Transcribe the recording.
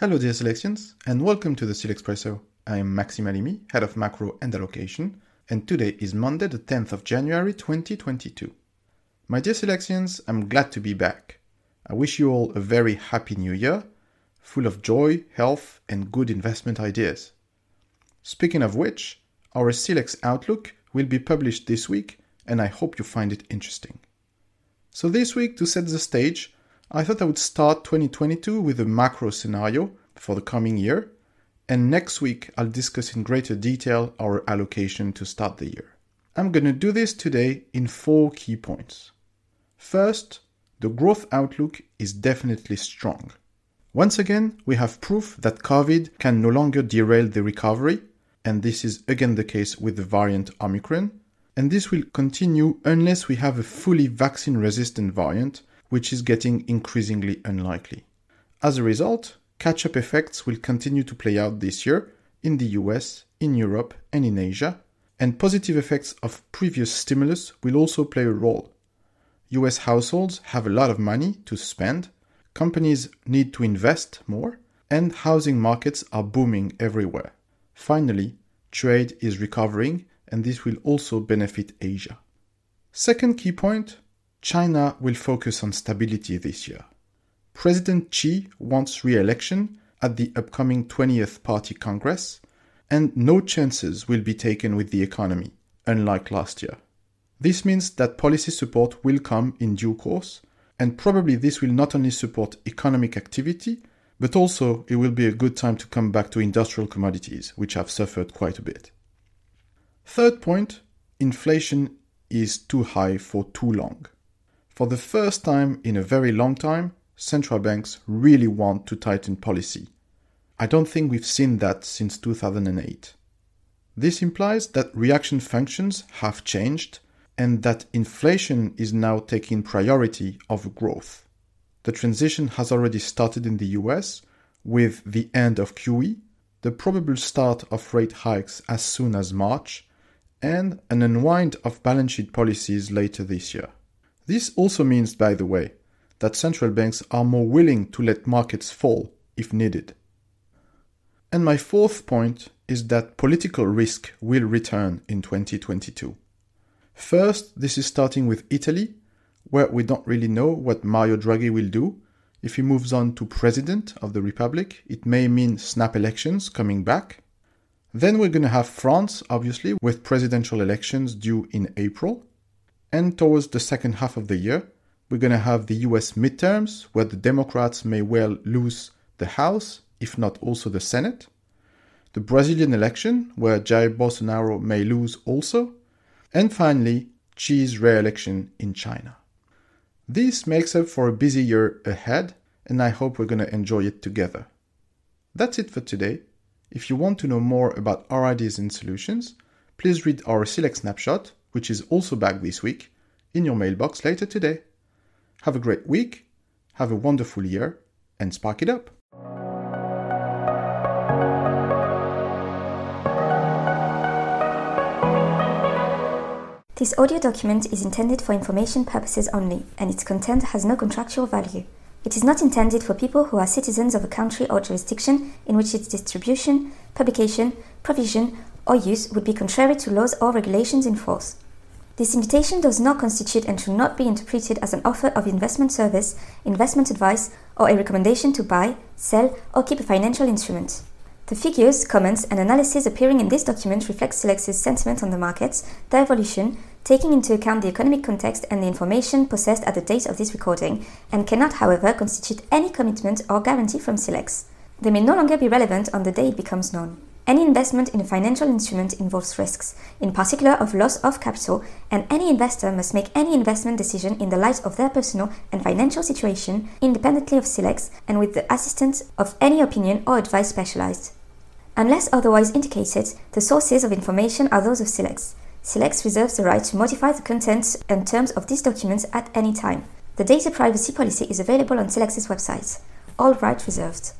Hello, dear selections, and welcome to the Silexpresso. I am Maxime Alimi, head of macro and allocation, and today is Monday, the 10th of January 2022. My dear selections, I'm glad to be back. I wish you all a very happy new year, full of joy, health, and good investment ideas. Speaking of which, our Silex Outlook will be published this week, and I hope you find it interesting. So, this week, to set the stage, I thought I would start 2022 with a macro scenario for the coming year, and next week I'll discuss in greater detail our allocation to start the year. I'm going to do this today in four key points. First, the growth outlook is definitely strong. Once again, we have proof that COVID can no longer derail the recovery, and this is again the case with the variant Omicron, and this will continue unless we have a fully vaccine resistant variant which is getting increasingly unlikely. As a result, catch up effects will continue to play out this year in the US, in Europe, and in Asia, and positive effects of previous stimulus will also play a role. US households have a lot of money to spend, companies need to invest more, and housing markets are booming everywhere. Finally, trade is recovering, and this will also benefit Asia. Second key point China will focus on stability this year. President Xi wants re election at the upcoming 20th Party Congress, and no chances will be taken with the economy, unlike last year. This means that policy support will come in due course, and probably this will not only support economic activity, but also it will be a good time to come back to industrial commodities, which have suffered quite a bit. Third point inflation is too high for too long. For the first time in a very long time, central banks really want to tighten policy. I don't think we've seen that since 2008. This implies that reaction functions have changed and that inflation is now taking priority over growth. The transition has already started in the US with the end of QE, the probable start of rate hikes as soon as March, and an unwind of balance sheet policies later this year. This also means, by the way, that central banks are more willing to let markets fall if needed. And my fourth point is that political risk will return in 2022. First, this is starting with Italy, where we don't really know what Mario Draghi will do. If he moves on to president of the republic, it may mean snap elections coming back. Then we're going to have France, obviously, with presidential elections due in April. And towards the second half of the year, we're going to have the US midterms, where the Democrats may well lose the House, if not also the Senate. The Brazilian election, where Jair Bolsonaro may lose also. And finally, Xi's re election in China. This makes up for a busy year ahead, and I hope we're going to enjoy it together. That's it for today. If you want to know more about our ideas and solutions, please read our Silex Snapshot which is also back this week, in your mailbox later today. Have a great week, have a wonderful year, and spark it up. This audio document is intended for information purposes only, and its content has no contractual value. It is not intended for people who are citizens of a country or jurisdiction in which its distribution, publication, provision, or use would be contrary to laws or regulations in force. This invitation does not constitute and should not be interpreted as an offer of investment service, investment advice, or a recommendation to buy, sell, or keep a financial instrument. The figures, comments, and analysis appearing in this document reflect Silex's sentiment on the markets, their evolution, taking into account the economic context and the information possessed at the date of this recording, and cannot, however, constitute any commitment or guarantee from Silex. They may no longer be relevant on the day it becomes known. Any investment in a financial instrument involves risks, in particular of loss of capital, and any investor must make any investment decision in the light of their personal and financial situation, independently of Silex and with the assistance of any opinion or advice specialized. Unless otherwise indicated, the sources of information are those of Silex. Silex reserves the right to modify the contents and terms of these documents at any time. The data privacy policy is available on Silex's website. All rights reserved.